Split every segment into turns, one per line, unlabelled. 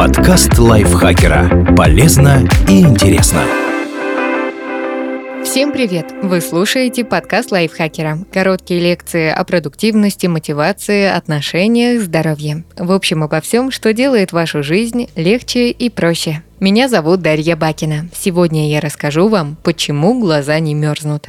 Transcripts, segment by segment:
Подкаст лайфхакера. Полезно и интересно.
Всем привет! Вы слушаете подкаст лайфхакера. Короткие лекции о продуктивности, мотивации, отношениях, здоровье. В общем, обо всем, что делает вашу жизнь легче и проще. Меня зовут Дарья Бакина. Сегодня я расскажу вам, почему глаза не мерзнут.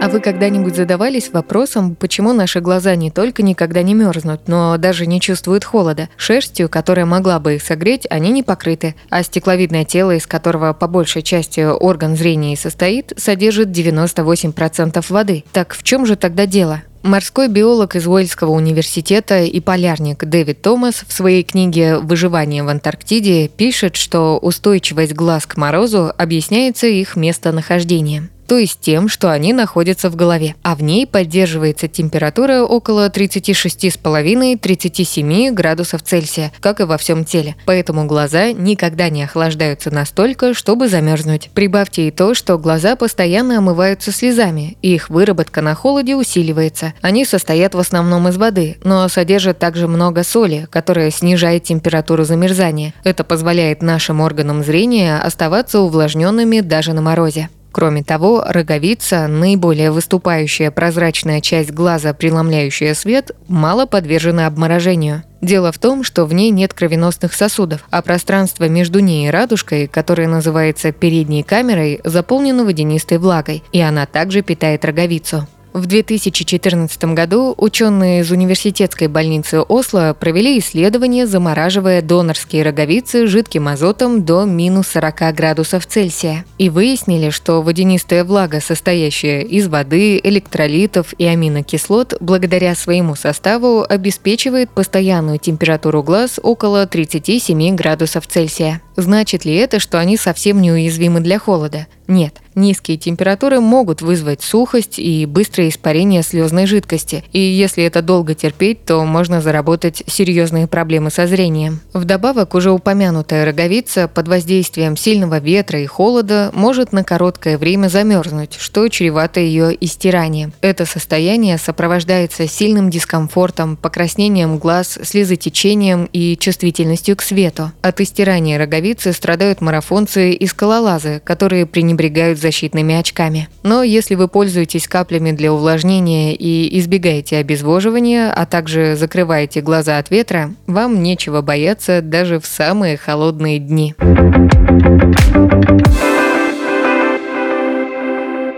А вы когда-нибудь задавались вопросом, почему наши глаза не только никогда не мерзнут, но даже не чувствуют холода? Шерстью, которая могла бы их согреть, они не покрыты, а стекловидное тело, из которого по большей части орган зрения и состоит, содержит 98% воды. Так в чем же тогда дело? Морской биолог из Уэльского университета и полярник Дэвид Томас в своей книге «Выживание в Антарктиде» пишет, что устойчивость глаз к морозу объясняется их местонахождением то есть тем, что они находятся в голове, а в ней поддерживается температура около 36,5-37 градусов Цельсия, как и во всем теле. Поэтому глаза никогда не охлаждаются настолько, чтобы замерзнуть. Прибавьте и то, что глаза постоянно омываются слезами, и их выработка на холоде усиливается. Они состоят в основном из воды, но содержат также много соли, которая снижает температуру замерзания. Это позволяет нашим органам зрения оставаться увлажненными даже на морозе. Кроме того, роговица, наиболее выступающая прозрачная часть глаза, преломляющая свет, мало подвержена обморожению. Дело в том, что в ней нет кровеносных сосудов, а пространство между ней и радужкой, которое называется передней камерой, заполнено водянистой влагой, и она также питает роговицу. В 2014 году ученые из университетской больницы Осло провели исследование, замораживая донорские роговицы жидким азотом до минус 40 градусов Цельсия. И выяснили, что водянистая влага, состоящая из воды, электролитов и аминокислот, благодаря своему составу обеспечивает постоянную температуру глаз около 37 градусов Цельсия. Значит ли это, что они совсем неуязвимы для холода? Нет. Низкие температуры могут вызвать сухость и быстрое испарение слезной жидкости, и если это долго терпеть, то можно заработать серьезные проблемы со зрением. Вдобавок, уже упомянутая роговица под воздействием сильного ветра и холода может на короткое время замерзнуть, что чревато ее истиранием. Это состояние сопровождается сильным дискомфортом, покраснением глаз, слезотечением и чувствительностью к свету. От истирания роговицы страдают марафонцы и скалолазы, которые пренебрегают защитными очками. Но если вы пользуетесь каплями для увлажнения и избегаете обезвоживания, а также закрываете глаза от ветра, вам нечего бояться даже в самые холодные дни.